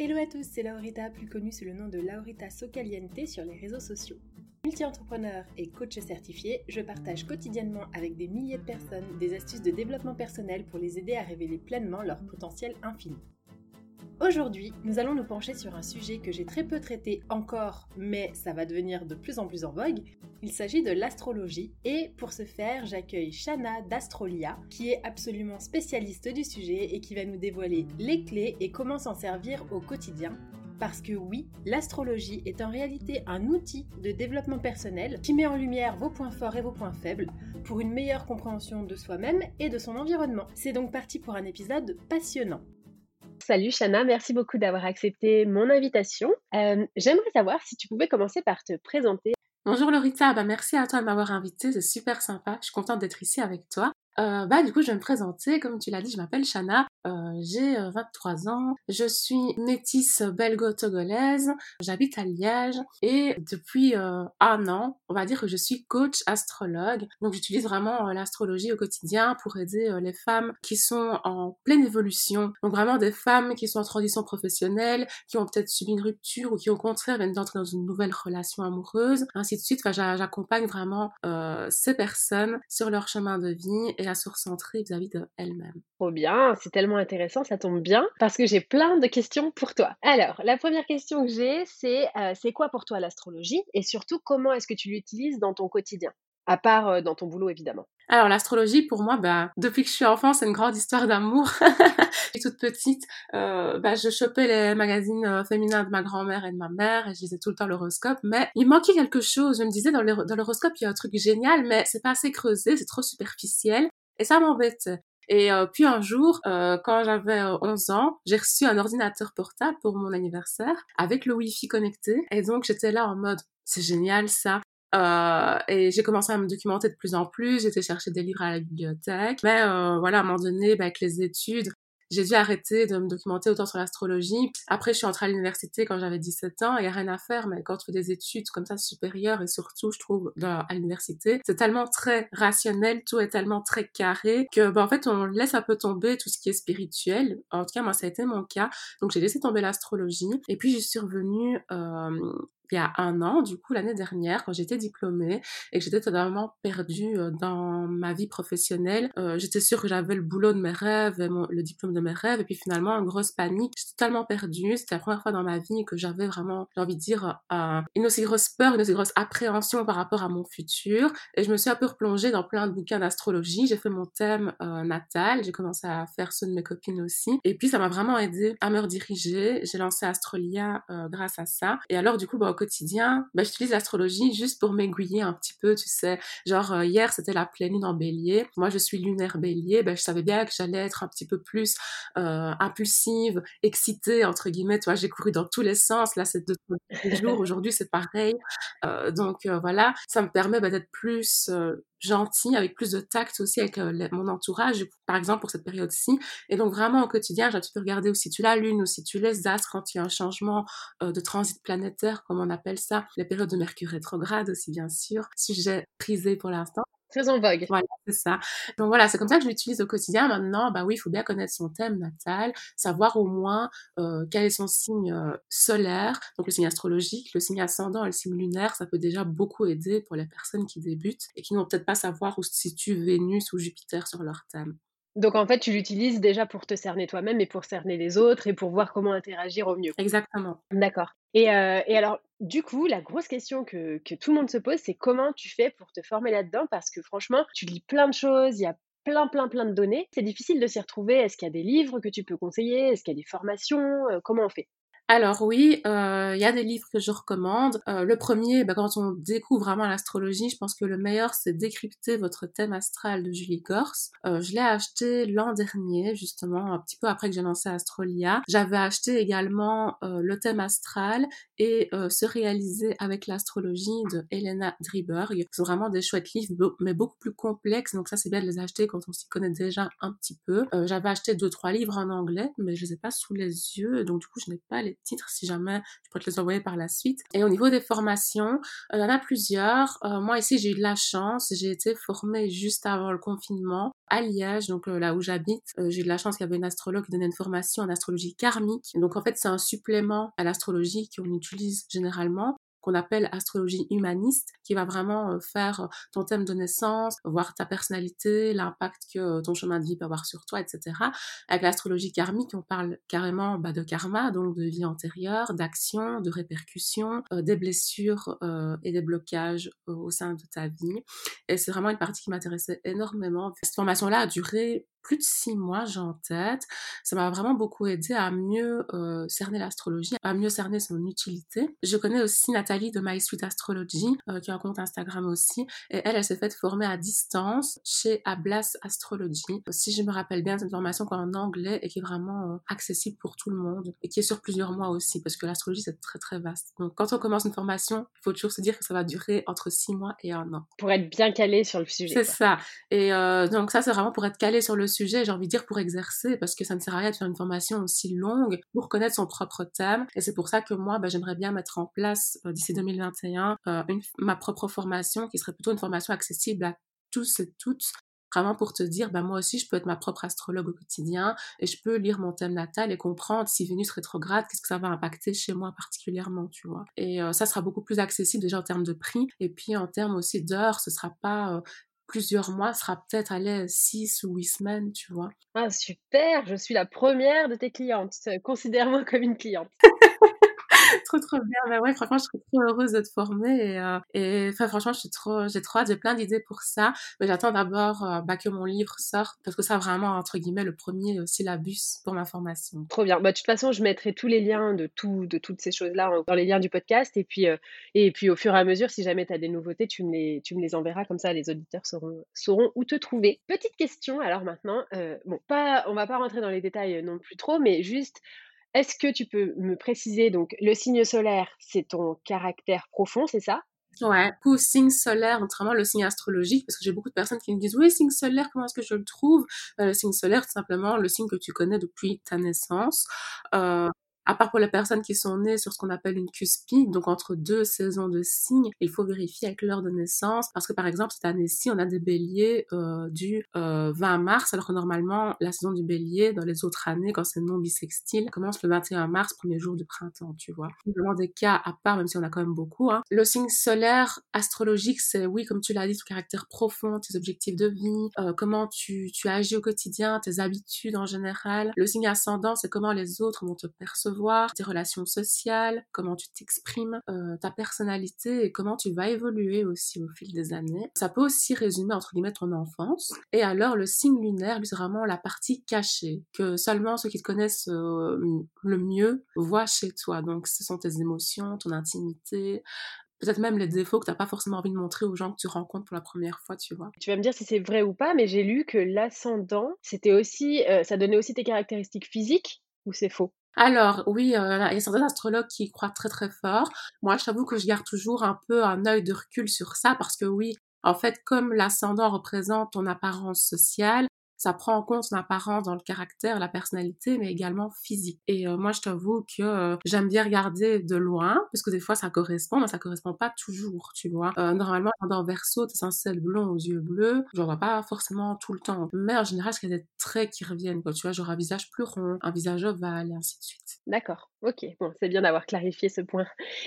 Hello à tous, c'est Laurita, plus connue sous le nom de Laurita Socaliente sur les réseaux sociaux. Multi-entrepreneur et coach certifié, je partage quotidiennement avec des milliers de personnes des astuces de développement personnel pour les aider à révéler pleinement leur potentiel infini. Aujourd'hui, nous allons nous pencher sur un sujet que j'ai très peu traité encore, mais ça va devenir de plus en plus en vogue. Il s'agit de l'astrologie et pour ce faire, j'accueille Shana d'Astrolia, qui est absolument spécialiste du sujet et qui va nous dévoiler les clés et comment s'en servir au quotidien. Parce que oui, l'astrologie est en réalité un outil de développement personnel qui met en lumière vos points forts et vos points faibles pour une meilleure compréhension de soi-même et de son environnement. C'est donc parti pour un épisode passionnant. Salut Shana, merci beaucoup d'avoir accepté mon invitation. Euh, j'aimerais savoir si tu pouvais commencer par te présenter. Bonjour Lorita, bah merci à toi de m'avoir invitée, c'est super sympa, je suis contente d'être ici avec toi. Euh, bah du coup je vais me présenter, comme tu l'as dit, je m'appelle Shana, euh, j'ai 23 euh, ans, je suis métisse belgo-togolaise, j'habite à Liège et depuis euh, un an, on va dire que je suis coach astrologue. Donc j'utilise vraiment l'astrologie au quotidien pour aider les femmes qui sont en pleine évolution. Donc vraiment des femmes qui sont en transition professionnelle, qui ont peut-être subi une rupture ou qui au contraire viennent d'entrer dans une nouvelle relation amoureuse, ainsi de suite. Enfin, j'accompagne vraiment ces personnes sur leur chemin de vie à se recentrer vis-à-vis d'elles-mêmes. Trop bien, c'est tellement intéressant, ça tombe bien, parce que j'ai plein de questions pour toi. Alors, la première question que j'ai, c'est euh, c'est quoi pour toi l'astrologie et surtout comment est-ce que tu l'utilises dans ton quotidien? À part euh, dans ton boulot évidemment. Alors l'astrologie pour moi, bah, depuis que je suis enfant, c'est une grande histoire d'amour. toute petite, euh, bah, je chopais les magazines féminins de ma grand-mère et de ma mère et je lisais tout le temps l'horoscope, mais il manquait quelque chose. Je me disais dans l'horoscope il y a un truc génial, mais c'est pas assez creusé, c'est trop superficiel et ça m'embête. Et euh, puis un jour, euh, quand j'avais 11 euh, ans, j'ai reçu un ordinateur portable pour mon anniversaire avec le Wi-Fi connecté. Et donc j'étais là en mode, c'est génial ça. Euh, et j'ai commencé à me documenter de plus en plus, j'étais chercher des livres à la bibliothèque. Mais euh, voilà, à un moment donné, bah, avec les études, j'ai dû arrêter de me documenter autant sur l'astrologie. Après, je suis entrée à l'université quand j'avais 17 ans. Il n'y a rien à faire, mais quand tu fais des études comme ça supérieures et surtout, je trouve, à l'université, c'est tellement très rationnel, tout est tellement très carré que, bah, en fait, on laisse un peu tomber tout ce qui est spirituel. En tout cas, moi, ça a été mon cas. Donc, j'ai laissé tomber l'astrologie. Et puis, je suis revenue euh, il y a un an, du coup l'année dernière, quand j'étais diplômée et que j'étais totalement perdue euh, dans ma vie professionnelle. Euh, j'étais sûre que j'avais le boulot de mes rêves, et le diplôme de mes rêves, et puis finalement une grosse panique. J'étais totalement perdue. C'était la première fois dans ma vie que j'avais vraiment, j'ai envie de dire, euh, une aussi grosse peur, une aussi grosse appréhension par rapport à mon futur. Et je me suis un peu replongée dans plein de bouquins d'astrologie. J'ai fait mon thème natal. J'ai commencé à faire ceux de mes copines aussi. Et puis ça m'a vraiment aidé à me rediriger. J'ai lancé Astrolia grâce à ça. Et alors du coup, bah, quotidien, bah, j'utilise l'astrologie juste pour m'aiguiller un petit peu, tu sais. Genre, euh, hier, c'était la pleine lune en bélier. Moi, je suis lunaire bélier. Ben, je savais bien que j'allais être un petit peu plus euh, impulsive, excitée, entre guillemets. Tu vois, j'ai couru dans tous les sens. Là, c'est deux, jours. Aujourd'hui, c'est pareil. Euh, donc, voilà, ça me permet bah, d'être plus gentil, avec plus de tact aussi avec mon entourage, par exemple pour cette période-ci. Et donc vraiment au quotidien, j'ai pu regarder aussi tu la lune, aussi tu les astres quand il y a un changement de transit planétaire, comme on appelle ça, les périodes de Mercure rétrograde aussi bien sûr, sujet prisé pour l'instant. Très en vogue. Voilà, c'est ça. Donc voilà, c'est comme ça que je au quotidien. Maintenant, bah oui, il faut bien connaître son thème natal, savoir au moins euh, quel est son signe euh, solaire, donc le signe astrologique, le signe ascendant et le signe lunaire. Ça peut déjà beaucoup aider pour les personnes qui débutent et qui n'ont peut-être pas savoir où se situe Vénus ou Jupiter sur leur thème. Donc en fait, tu l'utilises déjà pour te cerner toi-même et pour cerner les autres et pour voir comment interagir au mieux. Exactement. D'accord. Et, euh, et alors, du coup, la grosse question que, que tout le monde se pose, c'est comment tu fais pour te former là-dedans? Parce que franchement, tu lis plein de choses, il y a plein, plein, plein de données. C'est difficile de s'y retrouver. Est-ce qu'il y a des livres que tu peux conseiller? Est-ce qu'il y a des formations? Euh, Comment on fait? Alors oui, euh, il y a des livres que je recommande. Euh, le premier, bah, quand on découvre vraiment l'astrologie, je pense que le meilleur, c'est Décrypter votre thème astral de Julie Gors. Euh, je l'ai acheté l'an dernier, justement, un petit peu après que j'ai lancé Astrolia. J'avais acheté également le thème astral et Se réaliser avec l'astrologie de Elena Driberg. C'est vraiment des chouettes livres, mais beaucoup plus complexes, donc ça c'est bien de les acheter quand on s'y connaît déjà un petit peu. J'avais acheté deux trois livres en anglais, mais je les ai pas sous les yeux, donc du coup je n'ai pas les titres si jamais je pourrais te les envoyer par la suite. Et au niveau des formations, euh, il y en a plusieurs. Euh, moi ici, j'ai eu de la chance. J'ai été formée juste avant le confinement à Liège, donc euh, là où j'habite. j'ai eu de la chance qu'il y avait une astrologue qui donnait une formation en astrologie karmique. Donc en fait, c'est un supplément à l'astrologie qu'on utilise généralement qu'on appelle astrologie humaniste, qui va vraiment euh, faire euh, ton thème de naissance, voir ta personnalité, l'impact que euh, ton chemin de vie peut avoir sur toi, etc. Avec l'astrologie karmique, on parle carrément bah, de karma, donc de vie antérieure, d'action, de répercussions, des blessures et des blocages au sein de ta vie. Et c'est vraiment une partie qui m'intéressait énormément. Cette formation-là a duré plus de six mois, j'ai en tête. Ça m'a vraiment beaucoup aidé à mieux euh, cerner l'astrologie, à mieux cerner son utilité. Je connais aussi Nathalie de My Sweet Astrology, euh, qui a un compte Instagram aussi, et elle, elle s'est faite former à distance chez Ablas Astrology. Si je me rappelle bien, c'est une formation en anglais et qui est vraiment euh, accessible pour tout le monde et qui est sur plusieurs mois aussi, parce que l'astrologie, c'est très très vaste. Donc quand on commence une formation, il faut toujours se dire que ça va durer entre six mois et un an. Pour être bien calé sur le sujet. C'est ça. Et donc ça, c'est vraiment pour être calé sur le sujet sujet, j'ai envie de dire pour exercer, parce que ça ne sert à rien de faire une formation aussi longue pour connaître son propre thème. Et c'est pour ça que moi, bah, j'aimerais bien mettre en place euh, d'ici 2021 euh, ma propre formation qui serait plutôt une formation accessible à tous et toutes, vraiment pour te dire, bah moi aussi je peux être ma propre astrologue au quotidien et je peux lire mon thème natal et comprendre si Vénus rétrograde, qu'est-ce que ça va impacter chez moi particulièrement, tu vois. Et euh, ça sera beaucoup plus accessible déjà en termes de prix et puis en termes aussi d'heures, ce sera pas plusieurs mois, sera peut-être aller six ou huit semaines, tu vois. Ah super, je suis la première de tes clientes. Considère-moi comme une cliente. Trop trop bien. Mais ouais, franchement, je serais trop heureuse de te former et, euh, franchement, je suis trop, j'ai trop hâte, j'ai plein d'idées pour ça. Mais j'attends d'abord euh, bah, que mon livre sorte parce que ça vraiment entre guillemets le premier syllabus pour ma formation. Trop bien. Bah, de toute façon, je mettrai tous les liens de tout, de toutes ces choses-là dans les liens du podcast et puis euh, et puis au fur et à mesure, si jamais tu as des nouveautés, tu me les, tu me les enverras comme ça, les auditeurs sauront, sauront où te trouver. Petite question alors maintenant, bon, pas, on va pas rentrer dans les détails non plus trop, mais juste est-ce que tu peux me préciser, donc le signe solaire, c'est ton caractère profond, c'est ça? Ouais, coup signe solaire, notamment le signe astrologique, parce que j'ai beaucoup de personnes qui me disent oui, signe solaire, comment est-ce que je le trouve? Euh, Le signe solaire, c'est simplement le signe que tu connais depuis ta naissance. Euh, à part pour les personnes qui sont nées sur ce qu'on appelle une cuspide, donc entre deux saisons de signes, il faut vérifier avec l'heure de naissance, parce que par exemple cette année-ci, on a des béliers euh, du 20 euh, mars, alors que normalement la saison du bélier, dans les autres années, quand c'est non bisextile, commence le 21 mars, premier jour de printemps, tu vois. Vraiment des cas à part, même si on a quand même beaucoup. Hein. Le signe solaire astrologique, c'est oui, comme tu l'as dit, ton caractère profond, tes objectifs de vie, euh, comment tu, tu agis au quotidien, tes habitudes en général. Le signe ascendant, c'est comment les autres vont te percevoir tes relations sociales, comment tu t'exprimes, euh, ta personnalité et comment tu vas évoluer aussi au fil des années. Ça peut aussi résumer entre guillemets ton enfance. Et alors le signe lunaire, lui, c'est vraiment la partie cachée que seulement ceux qui te connaissent euh, le mieux voient chez toi. Donc ce sont tes émotions, ton intimité, peut-être même les défauts que tu n'as pas forcément envie de montrer aux gens que tu rencontres pour la première fois, tu vois. Tu vas me dire si c'est vrai ou pas, mais j'ai lu que l'ascendant, c'était aussi, euh, ça donnait aussi tes caractéristiques physiques, ou c'est faux? Alors oui, euh, il y a certains astrologues qui croient très très fort. Moi, je t'avoue que je garde toujours un peu un œil de recul sur ça parce que oui, En fait, comme l'ascendant représente ton apparence sociale, ça prend en compte son apparence dans le caractère, la personnalité, mais également physique. Et euh, moi, je t'avoue que euh, j'aime bien regarder de loin, parce que des fois, ça correspond, mais ça correspond pas toujours, tu vois. Euh, normalement, dans Verseau, t'es censé être blond aux yeux bleus. J'en vois pas forcément tout le temps. Mais en général, a des traits qui reviennent, quoi. Tu vois, genre un visage plus rond, un visage ovale, et ainsi de suite. D'accord. Ok. Bon, c'est bien d'avoir clarifié ce point.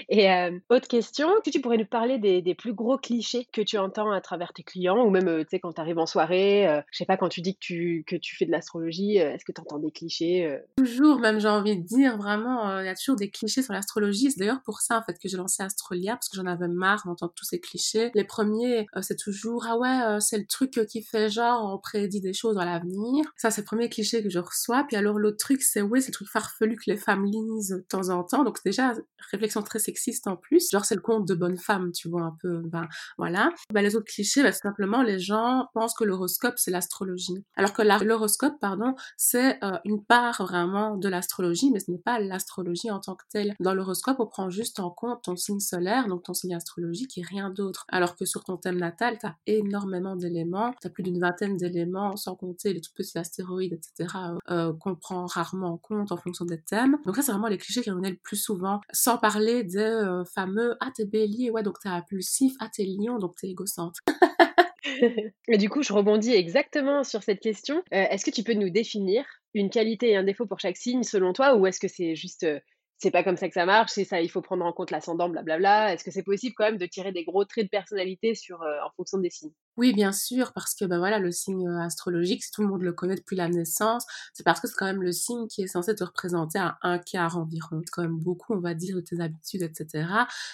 Et autre question, est-ce que tu pourrais nous parler des, plus gros clichés que tu entends à travers tes clients, ou même, tu sais, quand tu arrives en soirée, je sais pas, quand tu dis que tu, que tu fais de l'astrologie, est-ce que tu entends des clichés Toujours, même j'ai envie de dire, vraiment, il y a toujours des clichés sur l'astrologie. C'est d'ailleurs pour ça, en fait, que j'ai lancé Astrolia, parce que j'en avais marre d'entendre tous ces clichés. Les premiers, c'est toujours, ah ouais, c'est le truc qui fait genre, on prédit des choses dans l'avenir. Ça, c'est le premier cliché que je reçois. Puis alors, l'autre truc, c'est, ouais, c'est le truc farfelu que les femmes lisent de temps en temps. Donc, déjà, réflexion très sexiste en plus. Genre, c'est le conte de bonne femme, tu vois, un peu, ben, voilà. Ben, les autres clichés, ben, simplement, les gens pensent que l'horoscope, c'est l'astrologie. Alors que l'horoscope, pardon, c'est euh, une part vraiment de l'astrologie, mais ce n'est pas l'astrologie en tant que telle. Dans l'horoscope, on prend juste en compte ton signe solaire, donc ton signe astrologique et rien d'autre. Alors que sur ton thème natal, tu as énormément d'éléments, tu as plus d'une vingtaine d'éléments, sans compter les tout petits astéroïdes, etc., euh, qu'on prend rarement en compte en fonction des thèmes. Donc ça, c'est vraiment les clichés qui revenaient le plus souvent, sans parler des euh, fameux « Ah, t'es bélier, ouais, donc t'es impulsif, ah, t'es lion, donc t'es égocentre ». Du coup, je rebondis exactement sur cette question. Euh, est-ce que tu peux nous définir une qualité et un défaut pour chaque signe selon toi, ou est-ce que c'est juste euh, c'est pas comme ça que ça marche, c'est ça, il faut prendre en compte l'ascendant, blablabla? Est-ce que c'est possible quand même de tirer des gros traits de personnalité sur, en fonction des signes? Oui, bien sûr, parce que ben voilà, le signe euh, astrologique, si tout le monde le connaît depuis la naissance, c'est parce que c'est quand même le signe qui est censé te représenter à un quart environ. C'est quand même beaucoup, on va dire, de tes habitudes, etc.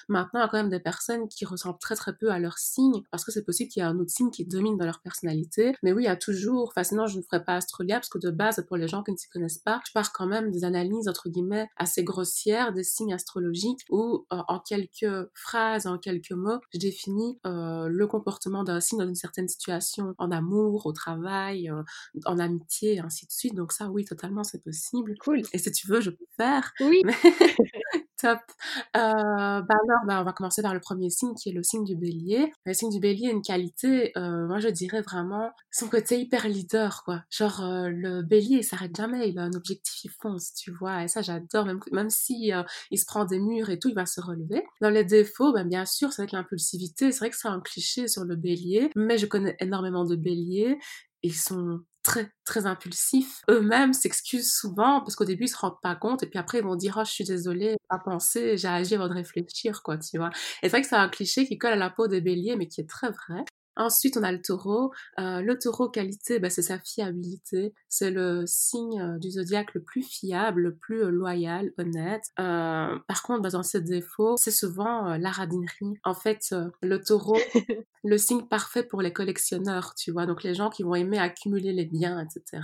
Maintenant, il y a quand même des personnes qui ressemblent très très peu à leur signe, parce que c'est possible qu'il y ait un autre signe qui domine dans leur personnalité. Mais oui, il y a toujours, enfin je ne ferais pas Astrolia, parce que de base, pour les gens qui ne s'y connaissent pas, je pars quand même des analyses, entre guillemets, assez grossières des signes astrologiques, où euh, en quelques phrases, en quelques mots, je définis euh, le comportement d'un signe une certaine situation, en amour, au travail, euh, en amitié, et ainsi de suite. Donc ça, oui, totalement, c'est possible. Cool. Et si tu veux, je peux faire. Oui. Top. Euh, bah alors, bah, on va commencer par le premier signe qui est le signe du bélier. Le signe du bélier a une qualité, euh, moi je dirais vraiment son côté hyper leader, quoi. Genre, euh, le bélier, il s'arrête jamais, il a un objectif, il fonce, tu vois. Et ça, j'adore, même, même si euh, il se prend des murs et tout, il va se relever. Dans les défauts, ben, bien sûr, c'est avec l'impulsivité. C'est vrai que c'est un cliché sur le bélier, mais je connais énormément de béliers. Ils sont très très impulsifs. Eux-mêmes s'excusent souvent parce qu'au début ils se rendent pas compte et puis après ils vont dire oh je suis désolée, pas pensé, j'ai agi avant de réfléchir quoi, tu vois. Et c'est vrai que c'est un cliché qui colle à la peau des béliers mais qui est très vrai. Ensuite, on a le taureau. Euh, le taureau qualité, bah, c'est sa fiabilité. C'est le signe euh, du zodiaque le plus fiable, le plus euh, loyal, honnête. par contre, bah, dans ses défauts, c'est souvent la radinerie. En fait, le taureau, le signe parfait pour les collectionneurs, tu vois. Donc les gens qui vont aimer accumuler les biens, etc.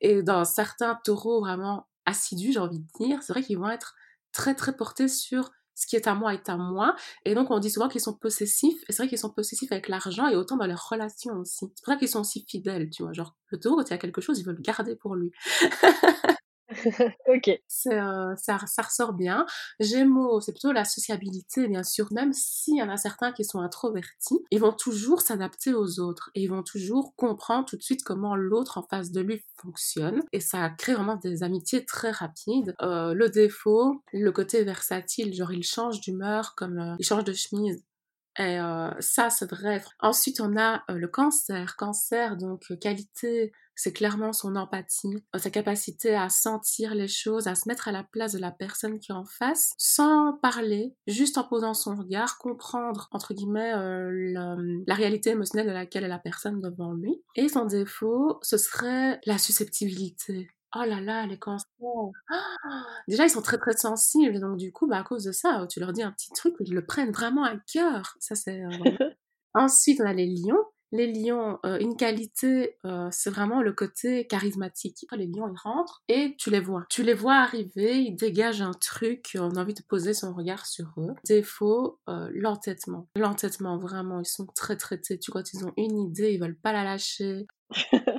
Et dans certains taureaux vraiment assidus, j'ai envie de dire, c'est vrai qu'ils vont être très très portés sur ce qui est à moi est à moi. Et donc, on dit souvent qu'ils sont possessifs. Et c'est vrai qu'ils sont possessifs avec l'argent et autant dans leurs relations aussi. C'est pour ça qu'ils sont aussi fidèles, tu vois. Genre, le taureau, quand il y a quelque chose, il veut le garder pour lui. ok. Euh, ça, ça ressort bien. Gémeaux, c'est plutôt la sociabilité, bien sûr. Même s'il y en a certains qui sont introvertis, ils vont toujours s'adapter aux autres et ils vont toujours comprendre tout de suite comment l'autre en face de lui fonctionne. Et ça crée vraiment des amitiés très rapides. Euh, le défaut, le côté versatile, genre il change d'humeur comme euh, il change de chemise. Et ça, c'est vrai. Ensuite, on a le cancer. Cancer, donc qualité c'est clairement son empathie, sa capacité à sentir les choses, à se mettre à la place de la personne qui est en face, sans parler, juste en posant son regard, comprendre, entre guillemets, euh, la, réalité émotionnelle de laquelle est la personne devant lui. Et son défaut, ce serait la susceptibilité. Oh là là, les cancers. Déjà, ils sont très très sensibles, donc du coup, bah, à cause de ça, tu leur dis un petit truc, ils le prennent vraiment à cœur. Ça, c'est. Euh, Ensuite, on a les lions. Les lions, euh, une qualité, euh, c'est vraiment le côté charismatique. Les lions, ils rentrent et tu les vois. Tu les vois arriver, ils dégagent un truc, on a envie de poser son regard sur eux. Défaut, euh, l'entêtement. L'entêtement, vraiment, ils sont très très têtus. Quand ils ont une idée, ils veulent pas la lâcher.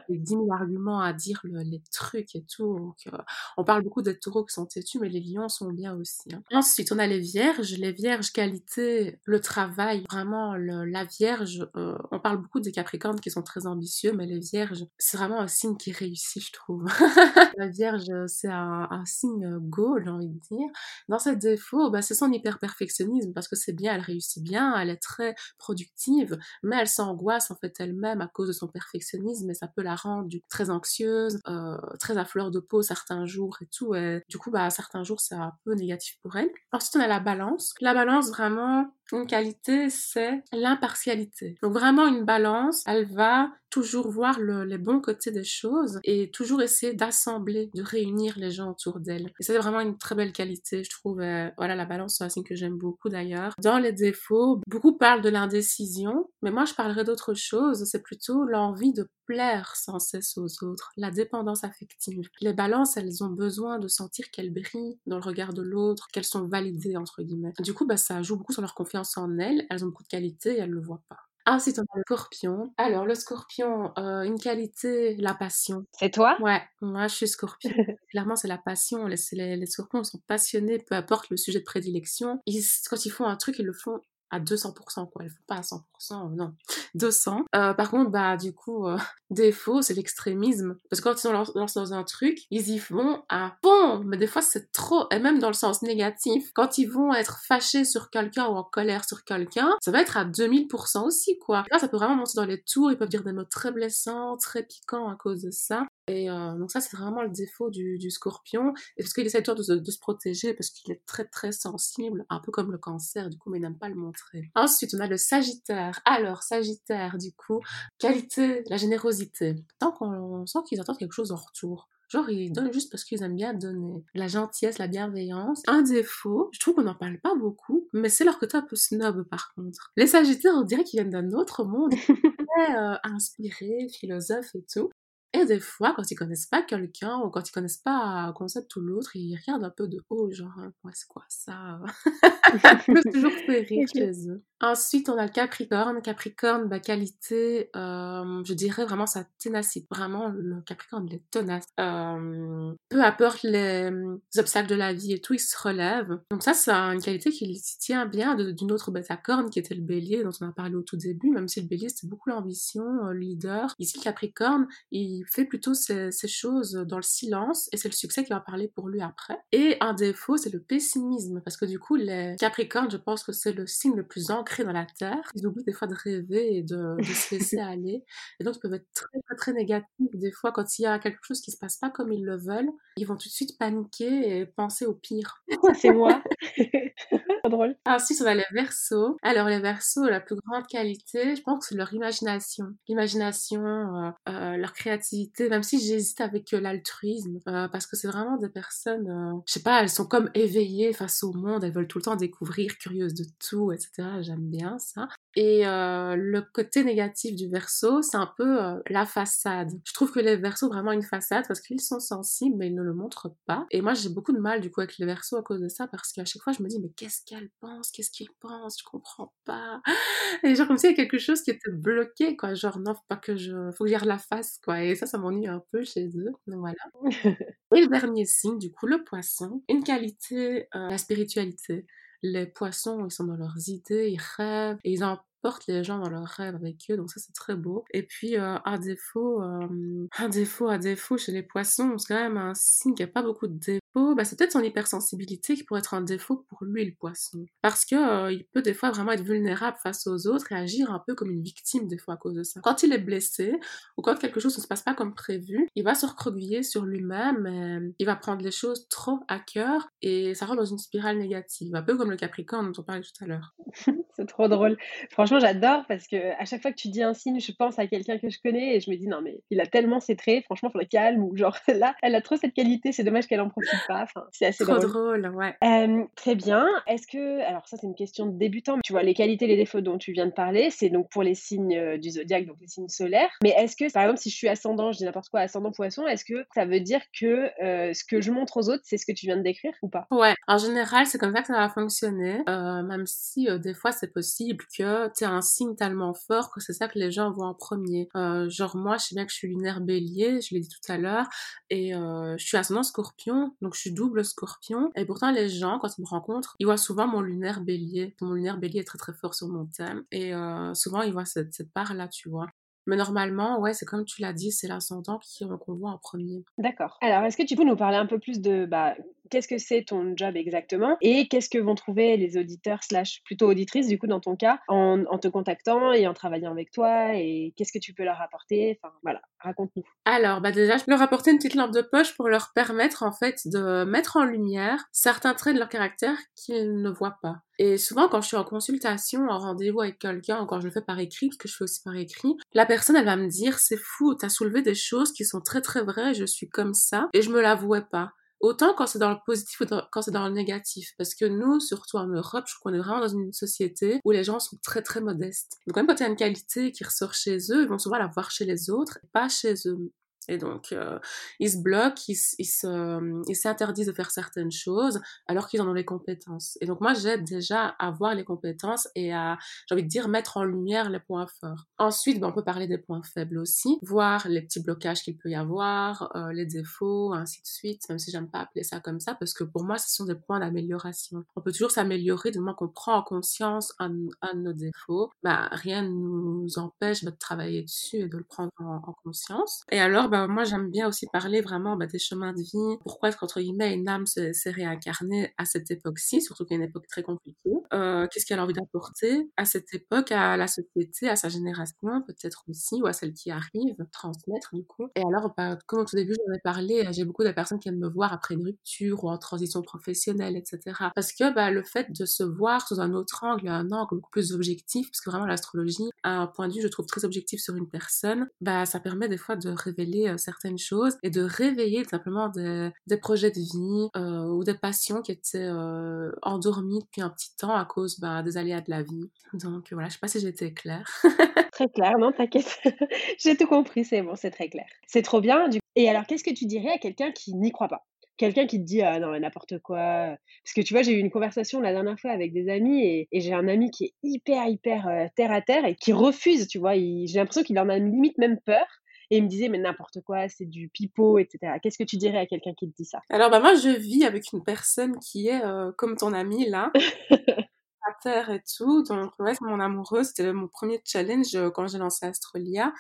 10 000 arguments à dire les trucs et tout. Euh, on parle beaucoup des taureaux qui sont têtus, mais les lions sont bien aussi. Hein. Ensuite, on a les vierges. Les vierges, qualité, le travail, vraiment la vierge. Euh, on parle beaucoup des capricornes qui sont très ambitieux, mais les vierges, c'est vraiment un signe qui réussit, je trouve. la vierge, c'est un, signe go, j'ai envie de dire. Dans ses défauts, bah, c'est son hyper-perfectionnisme parce que c'est bien, elle réussit bien, elle est très productive, mais elle s'angoisse en fait elle-même à cause de son perfectionnisme et ça peut la rendre très anxieuse, euh, très à fleur de peau certains jours et tout. Du coup, bah, certains jours, c'est un peu négatif pour elle. Ensuite, on a la balance. La balance, vraiment, une qualité, c'est l'impartialité. Donc vraiment une balance, elle va toujours voir les bons côtés des choses et toujours essayer d'assembler, de réunir les gens autour d'elle. Et c'est vraiment une très belle qualité, je trouve. Euh, voilà, la balance, c'est un signe que j'aime beaucoup d'ailleurs. Dans les défauts, beaucoup parlent de l'indécision, mais moi je parlerais d'autre chose. C'est plutôt l'envie de plaire sans cesse aux autres, la dépendance affective. Les balances, elles ont besoin de sentir qu'elles brillent dans le regard de l'autre, qu'elles sont validées, entre guillemets. Du coup, bah, ça joue beaucoup sur leur confiance en elles, elles ont beaucoup de qualités et elles le voient pas. Ensuite, on a le scorpion. Alors, le scorpion, euh, une qualité, la passion. C'est toi? Ouais, moi je suis scorpion. Clairement, c'est la passion. Les, les, scorpions sont passionnés, peu importe le sujet de prédilection. Ils, quand ils font un truc, ils le font à 200%, quoi. Elles font pas à 100%, non. 200. Euh, par contre, bah, du coup, euh, défaut, c'est l'extrémisme. Parce que quand ils sont lancés dans un truc, ils y vont à fond. Mais des fois, c'est trop. Et même dans le sens négatif, quand ils vont être fâchés sur quelqu'un ou en colère sur quelqu'un, ça va être à 2000% aussi, quoi. Là, ça peut vraiment monter dans les tours. Ils peuvent dire des mots très blessants, très piquants à cause de ça. Et euh, donc ça, c'est vraiment le défaut du, scorpion. Et parce qu'il essaie toujours de, de, se protéger, parce qu'il est très très sensible, un peu comme le cancer, du coup, mais il n'aime pas le montrer. Ensuite, on a le sagittaire. Alors, sagittaire, du coup, qualité, la générosité. Tant qu'on sent qu'ils attendent quelque chose en retour. Genre, ils donnent juste parce qu'ils aiment bien donner. La gentillesse, la bienveillance. Un défaut, je trouve qu'on n'en parle pas beaucoup, mais c'est leur côté un peu snob par contre. Les Sagittaires, on dirait qu'ils viennent d'un autre monde, très euh, inspirés, philosophes et tout. Et des fois, quand ils connaissent pas quelqu'un ou quand ils connaissent pas un concept ou l'autre, ils regardent un peu de haut, genre, hein, ouais, c'est quoi ça peut toujours faire rire chez eux. Ensuite, on a le Capricorne. Capricorne, bah, qualité, euh, je dirais vraiment sa ténacité. Vraiment, le Capricorne, il est tenace. Euh, peu importe les, obstacles de la vie et tout, il se relève. Donc ça, c'est une qualité qui tient bien d'une autre bête à corne qui était le Bélier, dont on a parlé au tout début, même si le Bélier, c'était beaucoup l'ambition, euh, le leader. Ici, le Capricorne, il fait plutôt ces, choses dans le silence et c'est le succès qui va parler pour lui après. Et un défaut, c'est le pessimisme, parce que du coup, les Capricornes, je pense que c'est le signe le plus ancré dans la terre. Ils oublient des fois de rêver et de, se laisser aller. Et donc, ils peuvent être très, très, très négatifs. Des fois, quand il y a quelque chose qui se passe pas comme ils le veulent, ils vont tout de suite paniquer et penser au pire. C'est moi. drôle. Ensuite, on a les versos. Alors, les versos, la plus grande qualité, je pense que c'est leur imagination. L'imagination, euh, euh, leur créativité, même si j'hésite avec euh, l'altruisme, parce que c'est vraiment des personnes, je sais pas, elles sont comme éveillées face au monde, elles veulent tout le temps découvrir, curieuses de tout, etc. J'aime bien ça. Et le côté négatif du verso, c'est un peu la façade. Je trouve que les versos, vraiment une façade, parce qu'ils sont sensibles, mais ils ne le montrent pas. Et moi, j'ai beaucoup de mal, du coup, avec les versos à cause de ça, parce qu'à chaque fois, je me dis, mais qu'est-ce qu'elle pense, qu'est-ce qu'il pense, je comprends pas. Et genre comme s'il y a quelque chose qui était bloqué, quoi. Genre non, faut pas que je, faut que je la face, quoi. Et ça, ça m'ennuie un peu chez eux. Donc voilà. et le dernier signe, du coup, le poisson, une qualité, euh, la spiritualité. Les poissons, ils sont dans leurs idées, ils rêvent et ils en portent les gens dans leurs rêves avec eux, donc ça c'est très beau. Et puis euh, un défaut, euh, un défaut, un défaut chez les poissons, c'est quand même un signe qui a pas beaucoup de défauts, bah, c'est peut-être son hypersensibilité qui pourrait être un défaut pour lui le poisson. Parce que euh, il peut des fois vraiment être vulnérable face aux autres et agir un peu comme une victime des fois à cause de ça. Quand il est blessé ou quand quelque chose ne se passe pas comme prévu, il va se recroqueviller sur lui-même, il va prendre les choses trop à cœur et ça rentre dans une spirale négative, un peu comme le Capricorne dont on parlait tout à l'heure. c'est trop drôle. Franchement j'adore parce que à chaque fois que tu dis un signe, je pense à quelqu'un que je connais et je me dis non mais il a tellement ses traits, franchement, faut la calme ou genre là, elle a trop cette qualité, c'est dommage qu'elle en profite pas. Enfin, c'est assez Trop drôle. drôle, ouais. Euh, très bien. Est-ce que, alors ça c'est une question de débutant, tu vois, les qualités, les défauts dont tu viens de parler, c'est donc pour les signes euh, du zodiaque, donc les signes solaires. Mais est-ce que, par exemple, si je suis ascendant, je dis n'importe quoi, ascendant poisson, est-ce que ça veut dire que euh, ce que je montre aux autres, c'est ce que tu viens de décrire ou pas? Ouais, en général, c'est comme ça que ça va fonctionner, euh, même si des fois c'est possible que tu un signe tellement fort que c'est ça que les gens voient en premier. Genre moi, je sais bien que je suis lunaire bélier, je l'ai dit tout à l'heure, et je suis ascendant scorpion, donc je suis double scorpion, et pourtant les gens, quand ils me rencontrent, ils voient souvent mon lunaire bélier. Mon lunaire bélier est très très fort sur mon thème, et euh, souvent ils voient cette, cette part-là, tu vois. Mais normalement, ouais, c'est comme tu l'as dit, c'est l'ascendant qui qu'on voit en premier. D'accord. Alors, est-ce que tu peux nous parler un peu plus de bah, qu'est-ce que c'est ton job exactement et qu'est-ce que vont trouver les auditeurs slash plutôt auditrices du coup dans ton cas en, en te contactant et en travaillant avec toi et qu'est-ce que tu peux leur apporter? Enfin voilà, raconte-nous. Alors, bah déjà, je peux leur apporter une petite lampe de poche pour leur permettre en fait de mettre en lumière certains traits de leur caractère qu'ils ne voient pas. Et souvent, quand je suis en consultation, en rendez-vous avec quelqu'un, ou quand je le fais par écrit, parce que je fais aussi par écrit, la personne, elle va me dire, c'est fou, t'as soulevé des choses qui sont très très vraies, je suis comme ça, et je me l'avouais pas. Autant quand c'est dans le positif ou quand c'est dans le négatif. Parce que nous, surtout en Europe, je crois qu'on est vraiment dans une société où les gens sont très très modestes. Donc même quand il y a une qualité qui ressort chez eux, ils vont souvent la voir chez les autres, pas chez eux. Et donc, euh, ils se bloquent, ils, ils se, ils s'interdisent de faire certaines choses alors qu'ils en ont les compétences. Et donc, moi, j'aide déjà à voir les compétences et à, j'ai envie de dire, mettre en lumière les points forts. Ensuite, ben, on peut parler des points faibles aussi, voir les petits blocages qu'il peut y avoir, euh, les défauts, ainsi de suite, même si j'aime pas appeler ça comme ça, parce que pour moi, ce sont des points d'amélioration. On peut toujours s'améliorer du moment qu'on prend en conscience un, un, de nos défauts. Ben, rien ne nous empêche de travailler dessus et de le prendre en, en conscience. Et alors, ben, moi, j'aime bien aussi parler vraiment bah, des chemins de vie. Pourquoi est-ce qu'entre guillemets une âme s'est réincarnée à cette époque-ci, surtout qu'il y a une époque très compliquée? Euh, Qu'est-ce qu'elle a envie d'apporter à cette époque, à la société, à sa génération, peut-être aussi, ou à celle qui arrive, transmettre du coup. Et alors, bah, comme au tout début, j'en ai parlé, j'ai beaucoup de personnes qui viennent me voir après une rupture ou en transition professionnelle, etc. Parce que bah, le fait de se voir sous un autre angle, un angle beaucoup plus objectif, parce que vraiment l'astrologie a un point de vue, je trouve, très objectif sur une personne, bah, ça permet des fois de révéler certaines choses et de réveiller simplement des, projets de vie euh, ou des passions qui étaient euh, endormies depuis un petit temps à cause bah, des aléas de la vie. Donc voilà, je sais pas si j'étais claire. très clair, non, t'inquiète. J'ai tout compris, c'est bon, c'est très clair. C'est trop bien. Du... Et alors, qu'est-ce que tu dirais à quelqu'un qui n'y croit pas? Quelqu'un qui te dit ah non n'importe quoi parce que tu vois j'ai eu une conversation la dernière fois avec des amis et, j'ai un ami qui est hyper hyper euh, terre à terre et qui refuse tu vois j'ai l'impression qu'il en a limite même peur et il me disait mais n'importe quoi c'est du pipeau etc qu'est-ce que tu dirais à quelqu'un qui te dit ça? Alors bah moi je vis avec une personne qui est euh, comme ton ami là à terre et tout. Donc, ouais, mon amoureux, c'était mon premier challenge quand j'ai lancé Astrolia,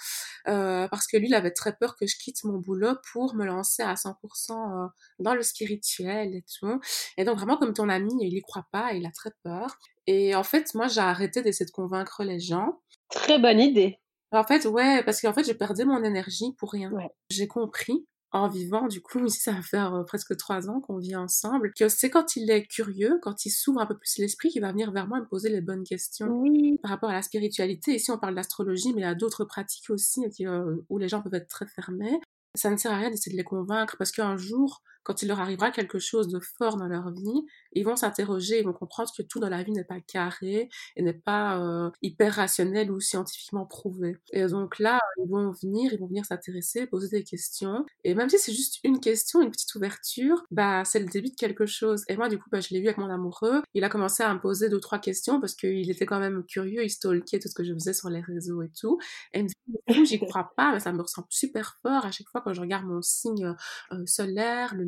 euh, parce que lui, il avait très peur que je quitte mon boulot pour me lancer à 100% dans le spirituel et tout. Et donc, vraiment, comme ton ami, il y croit pas, il a très peur. Et en fait, moi, j'ai arrêté d'essayer de convaincre les gens. Très bonne idée. En fait, ouais, parce qu'en fait, j'ai perdu mon énergie pour rien. Ouais. J'ai compris en vivant, du coup, ici, ça va faire euh, presque trois ans qu'on vit ensemble, que c'est quand il est curieux, quand il s'ouvre un peu plus l'esprit, qu'il va venir vers moi et me poser les bonnes questions oui. par rapport à la spiritualité. Ici, on parle d'astrologie, mais il y a d'autres pratiques aussi qui, euh, où les gens peuvent être très fermés. Ça ne sert à rien d'essayer de les convaincre parce qu'un jour, quand il leur arrivera quelque chose de fort dans leur vie, ils vont s'interroger, ils vont comprendre que tout dans la vie n'est pas carré et n'est pas euh, hyper rationnel ou scientifiquement prouvé. Et donc là, ils vont venir, ils vont venir s'intéresser, poser des questions. Et même si c'est juste une question, une petite ouverture, bah c'est le début de quelque chose. Et moi, du coup, bah, je l'ai vu avec mon amoureux. Il a commencé à me poser deux trois questions parce qu'il était quand même curieux, il stalkait tout ce que je faisais sur les réseaux et tout. Et il me dit, j'y crois pas, mais ça me ressemble super fort à chaque fois quand je regarde mon signe euh, solaire, le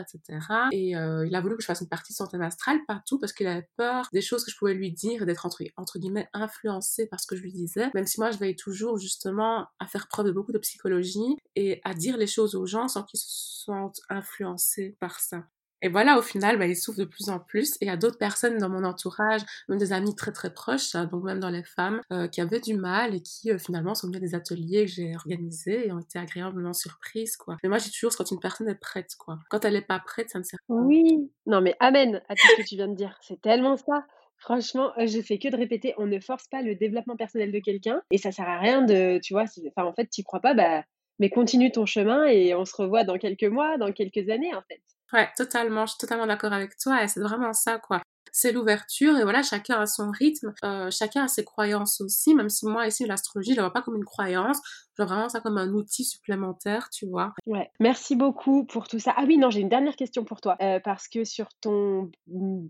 etc. Et euh, il a voulu que je fasse une partie de son thème astral, pas tout, parce qu'il avait peur des choses que je pouvais lui dire et d'être entre, entre guillemets influencé par ce que je lui disais, même si moi je veille toujours justement à faire preuve de beaucoup de psychologie et à dire les choses aux gens sans qu'ils se sentent influencés par ça. Et voilà, au final, bah, il souffre de plus en plus. Et il y a d'autres personnes dans mon entourage, même des amis très très proches, hein, donc même dans les femmes, euh, qui avaient du mal et qui euh, finalement sont venues à des ateliers que j'ai organisés et ont été agréablement surprises, quoi. Mais moi, j'ai toujours quand une personne est prête, quoi. Quand elle n'est pas prête, ça ne sert. Oui, non mais amen à tout ce que tu viens de dire. C'est tellement ça. Franchement, je fais que de répéter, on ne force pas le développement personnel de quelqu'un et ça sert à rien de, tu vois, en fait, tu crois pas, bah mais continue ton chemin et on se revoit dans quelques mois, dans quelques années en fait. Ouais, totalement, je suis totalement d'accord avec toi et c'est vraiment ça quoi c'est l'ouverture et voilà, chacun a son rythme, euh, chacun a ses croyances aussi, même si moi ici l'astrologie, je la vois pas comme une croyance, je vois vraiment ça comme un outil supplémentaire, tu vois. Ouais, merci beaucoup pour tout ça. Ah oui, non, j'ai une dernière question pour toi, euh, parce que sur ton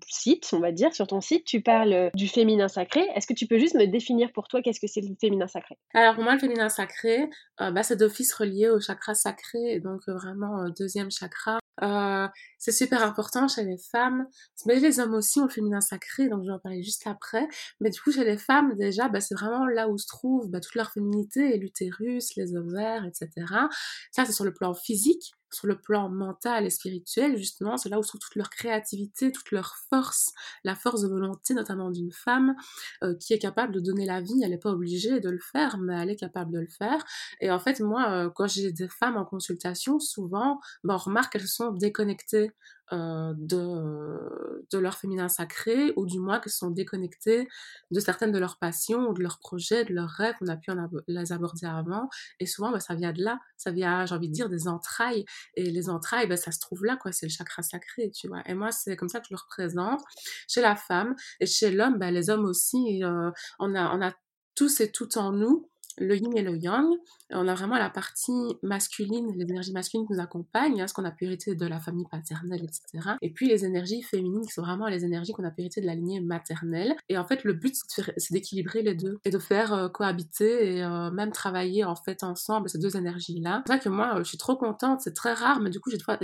site, on va dire, sur ton site, tu parles du féminin sacré. Est-ce que tu peux juste me définir pour toi qu'est-ce que c'est le féminin sacré? Alors pour moi, le féminin sacré, euh, bah, c'est d'office relié au chakra sacré, donc vraiment deuxième chakra. Euh, c'est super important chez les femmes, mais les hommes aussi ont le féminin sacré, donc je vais en parler juste après. Mais du coup, chez les femmes, déjà, bah, c'est vraiment là où se trouve bah, toute leur féminité, l'utérus, les ovaires, etc. Ça, c'est sur le plan physique sur le plan mental et spirituel, justement, c'est là où se trouve toute leur créativité, toute leur force, la force de volonté, notamment d'une femme euh, qui est capable de donner la vie. Elle n'est pas obligée de le faire, mais elle est capable de le faire. Et en fait, moi, euh, quand j'ai des femmes en consultation, souvent, ben, on remarque qu'elles sont déconnectées euh, de, de leur féminin sacré, ou du moins qu'elles sont déconnectées de certaines de leurs passions, ou de leurs projets, de leurs rêves, on a pu en les aborder avant. Et souvent, bah, ça vient de là, ça vient, j'ai envie de dire, des entrailles. Et les entrailles, bah, ça se trouve là, quoi, c'est le chakra sacré, tu vois. Et moi, c'est comme ça que je le représente. Chez la femme, et chez l'homme, bah, les hommes aussi, euh, on, a, on a tous et toutes en nous le yin et le yang. On a vraiment la partie masculine, les énergies masculines qui nous accompagnent, hein, ce qu'on a pu hériter de la famille paternelle, etc. Et puis les énergies féminines qui sont vraiment les énergies qu'on a pu hériter de la lignée maternelle. Et en fait, le but, c'est d'équilibrer les deux et de faire euh, cohabiter et euh, même travailler en fait ensemble ces deux énergies-là. C'est vrai que moi, je suis trop contente. C'est très rare, mais du coup, j'ai des, fois,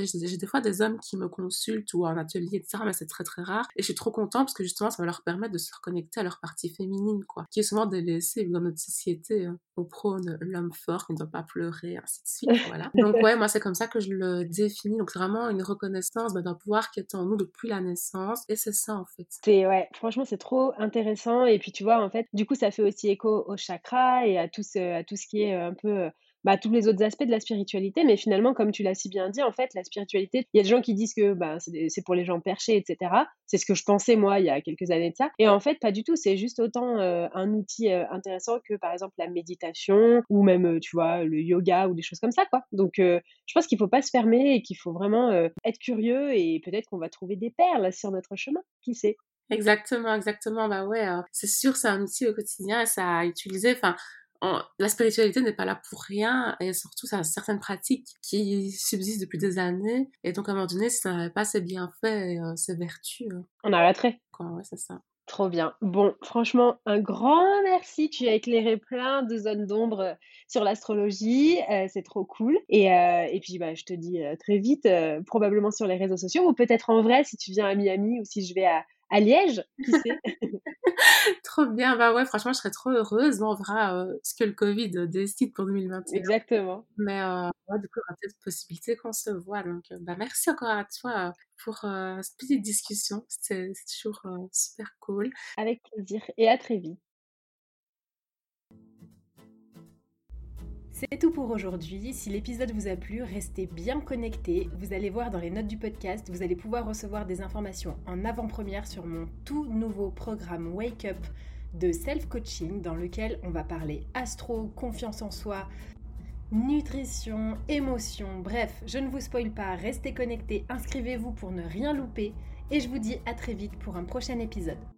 des des hommes qui me consultent ou en atelier, etc. Mais c'est très très rare. Et je suis trop contente parce que justement, ça va leur permettre de se reconnecter à leur partie féminine, quoi, qui est souvent délaissée dans notre société. Hein au prône l'homme fort qui ne doit pas pleurer, ainsi de suite. Voilà. Donc ouais, moi c'est comme ça que je le définis. Donc c'est vraiment une reconnaissance bah, d'un pouvoir qui est en nous depuis la naissance. Et c'est ça en fait. C'est ouais, franchement c'est trop intéressant. Et puis tu vois en fait, du coup ça fait aussi écho au chakra et à tout ce, à tout ce qui est euh, un peu euh, bah, tous les autres aspects de la spiritualité. Mais finalement, comme tu l'as si bien dit, en fait, la spiritualité, il y a des gens qui disent que bah, c'est pour les gens perchés, etc. C'est ce que je pensais, moi, il y a quelques années de ça. Et en fait, pas du tout. C'est juste autant euh, un outil euh, intéressant que, par exemple, la méditation ou même, euh, tu vois, le yoga ou des choses comme ça, quoi. Donc, je pense qu'il faut pas se fermer et qu'il faut vraiment être curieux et peut-être qu'on va trouver des perles sur notre chemin. Qui sait? Exactement, exactement. Bah ouais, c'est sûr, c'est un outil au quotidien, ça à utiliser. Enfin, la spiritualité n'est pas là pour rien et surtout ça a certaines pratiques qui subsistent depuis des années et donc à un moment donné si ça n'avait pas ses bienfaits et euh, ses vertus euh, on arrêterait quoi ouais c'est ça Trop bien. Bon, franchement, un grand merci. Tu as éclairé plein de zones d'ombre euh, sur l'astrologie. c'est trop cool. Et, et puis, bah, je te dis très vite, probablement sur les réseaux sociaux ou peut-être en vrai si tu viens à Miami ou si je vais à, à Liège, qui sait? Trop bien, bah ouais, franchement, je serais trop heureuse. on verra euh, ce que le Covid décide pour 2021. Exactement. Mais euh, du coup, il y aura peut-être possibilité qu'on se voit. Donc, euh, bah, merci encore à toi pour cette petite discussion. C'est toujours super cool. Avec plaisir et à très vite. C'est tout pour aujourd'hui. Si l'épisode vous a plu, restez bien connectés. Vous allez voir dans les notes du podcast, vous allez pouvoir recevoir des informations en avant-première sur mon tout nouveau programme Wake Up de self-coaching dans lequel on va parler astro, confiance en soi, nutrition, émotion. Bref, je ne vous spoile pas, restez connectés, inscrivez-vous pour ne rien louper et je vous dis à très vite pour un prochain épisode.